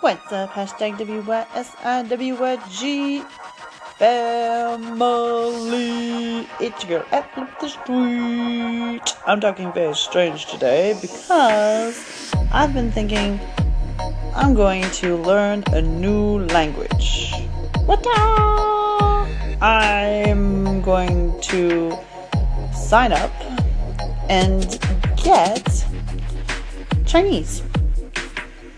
What's up? Hashtag WYSIWYG family. It's your girl the Street. I'm talking very strange today because I've been thinking I'm going to learn a new language. What I'm going to sign up and get Chinese.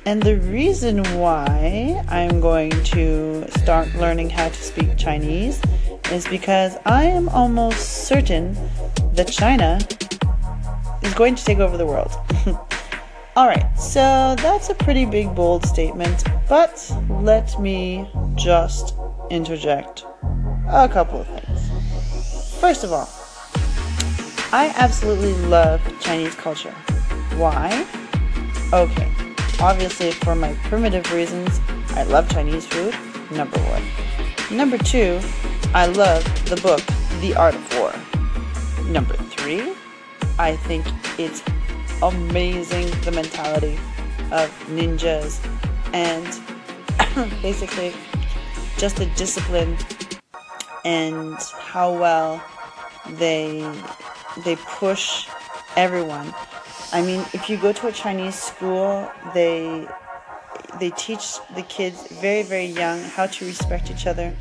And the reason why I'm going to start learning how to speak Chinese is because I am almost certain that China is going to take over the world. Alright, so that's a pretty big, bold statement, but let me just interject a couple of things. First of all, I absolutely love Chinese culture. Why? Okay, obviously for my primitive reasons, I love Chinese food, number one. Number two, I love the book, The Art of War. Number three, I think it's amazing the mentality of ninjas and basically just the discipline and how well they they push everyone. I mean, if you go to a Chinese school, they they teach the kids very very young how to respect each other,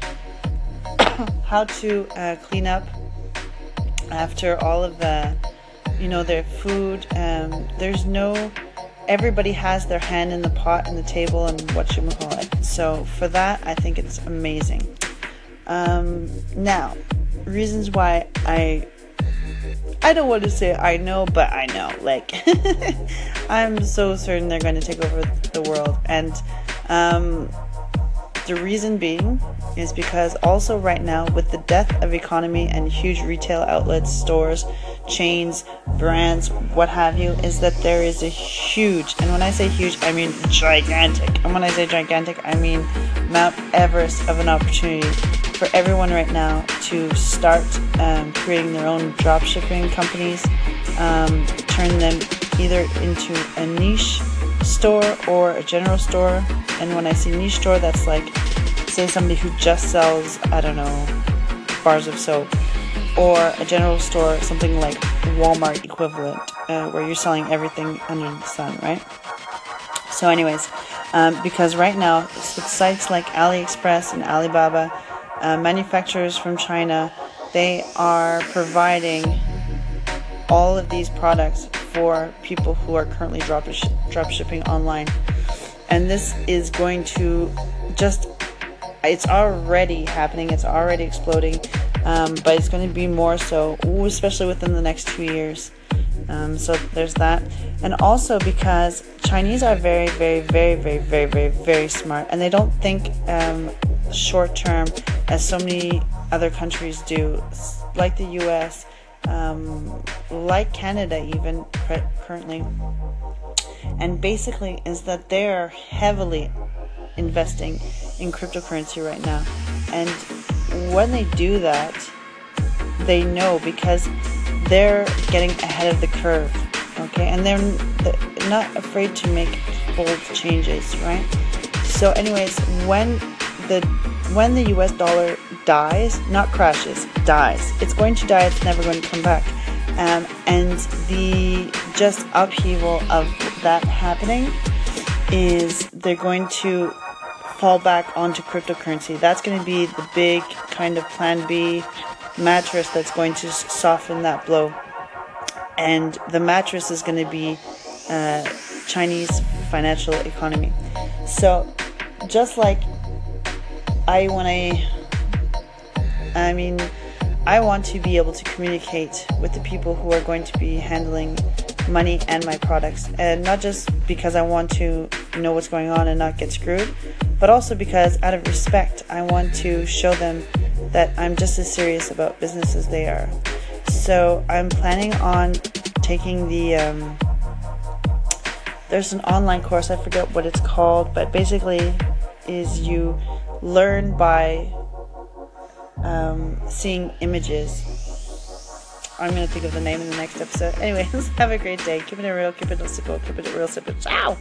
how to uh, clean up after all of the you know their food. Um, there's no everybody has their hand in the pot and the table and what you call it. So for that, I think it's amazing. Um, now, reasons why I I don't want to say I know, but I know. Like, I'm so certain they're going to take over the world. And um, the reason being is because also right now, with the death of economy and huge retail outlets, stores, chains, brands, what have you, is that there is a huge, and when I say huge, I mean gigantic. And when I say gigantic, I mean Mount Everest of an opportunity for everyone right now to start um, creating their own drop shipping companies, um, turn them either into a niche store or a general store. And when I say niche store, that's like, say, somebody who just sells, I don't know, bars of soap, or a general store, something like Walmart equivalent, uh, where you're selling everything under the sun, right? So, anyways, um, because right now, with sites like AliExpress and Alibaba, uh, manufacturers from China, they are providing all of these products for people who are currently drop, sh- drop shipping online. And this is going to just, it's already happening, it's already exploding, um, but it's going to be more so, especially within the next two years. Um, so there's that. And also because Chinese are very, very, very, very, very, very, very smart and they don't think um, short term as so many other countries do, like the US, um, like Canada, even currently. And basically, is that they're heavily investing in cryptocurrency right now. And when they do that, they know because they're getting ahead of the curve, okay? And they're not afraid to make bold changes, right? So, anyways, when the when the US dollar dies, not crashes, dies, it's going to die, it's never going to come back. Um, and the just upheaval of that happening is they're going to fall back onto cryptocurrency. That's going to be the big kind of plan B mattress that's going to soften that blow. And the mattress is going to be uh, Chinese financial economy. So, just like I when I I mean I want to be able to communicate with the people who are going to be handling money and my products and not just because I want to know what's going on and not get screwed but also because out of respect I want to show them that I'm just as serious about business as they are. So I'm planning on taking the um, there's an online course I forget what it's called but basically is you learn by um, seeing images. I'm gonna think of the name in the next episode. Anyways, have a great day. Keep it real, keep it simple, keep it real simple. Ciao!